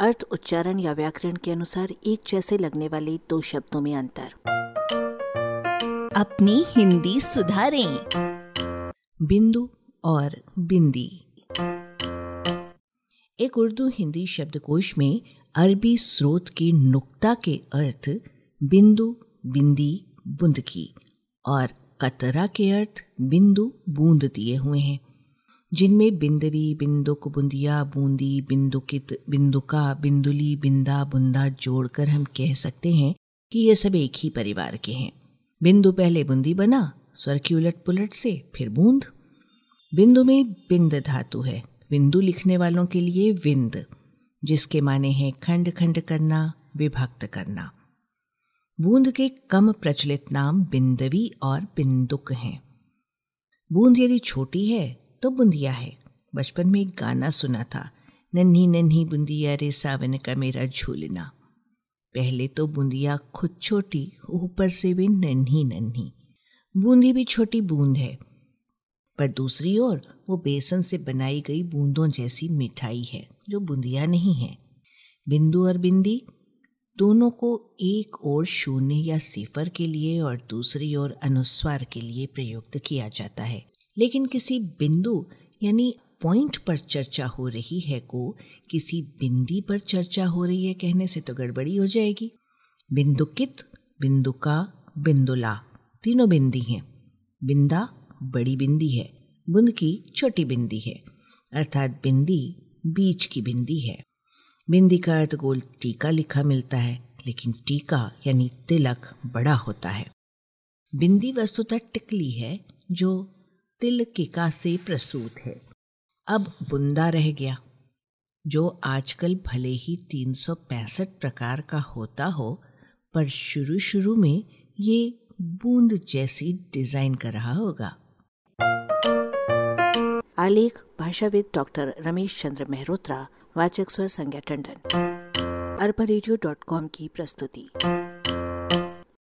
अर्थ, उच्चारण या व्याकरण के अनुसार एक जैसे लगने वाले दो शब्दों में अंतर। अपनी हिंदी सुधारें। बिंदु और बिंदी। एक उर्दू हिंदी शब्दकोश में अरबी स्रोत के नुक्ता के अर्थ बिंदु, बिंदी बुंद की और कतरा के अर्थ बिंदु, बूंद दिए हुए हैं। जिनमें बिंदवी, बिंदुक, बुंदिया, बूंदी, बिंदुकित, बिंदुका, बिंदुली, बिंदा, बुंदा जोड़कर हम कह सकते हैं कि ये सब एक ही परिवार के हैं। बिंदु पहले बूंदी बना स्वर की उलट पुलट से, फिर बूंद। बिंदु में बिंद धातु है, बिंदु लिखने वालों के लिए विंद, जिसके माने हैं खंड खंड करना, विभक्त करना। बूंद के कम प्रचलित नाम बिंदवी और बिंदुक हैं। बूंद यदि छोटी है तो बुंदिया है। बचपन में एक गाना सुना था, नन्ही नन्ही बुंदिया रे सावन का मेरा झूलना। पहले तो बूंदिया खुद छोटी, ऊपर से भी नन्ही नन्ही। बूंदी भी छोटी बूंद है, पर दूसरी ओर वो बेसन से बनाई गई बूंदों जैसी मिठाई है, जो बूंदिया नहीं है। बिंदु और बिंदी, दोनों को एक ओर शून्य या सिफर के लिए और दूसरी ओर अनुस्वार के लिए प्रयुक्त किया जाता है। लेकिन किसी बिंदु, यानी पॉइंट पर चर्चा हो रही है को, किसी बिंदी पर चर्चा हो रही है कहने से तो गड़बड़ी हो जाएगी। बिंदुकित बिंदुका बिंदुला तीनों बिंदी हैं। बिंदा बड़ी बिंदी है, बुंद की छोटी बिंदी है, अर्थात बिंदी बीच की बिंदी है। बिंदी का अर्थ गोल टीका लिखा मिलता है, लेकिन टीका, यानी तिलक, बड़ा होता है। बिंदी वस्तुतः टिकली है, जो तिल किका से प्रसूत है। अब बुंदा रह गया। जो आजकल भले ही तीन सौ पैंसठ प्रकार का होता हो, पर शुरू शुरू में ये बूंद जैसी डिज़ाइन कर रहा होगा। आलेख, भाषाविद डॉक्टर रमेश चंद्र मेहरोत्रा, वाचक स्वर संज्ञा टंडन। अरबा की प्रस्तुति।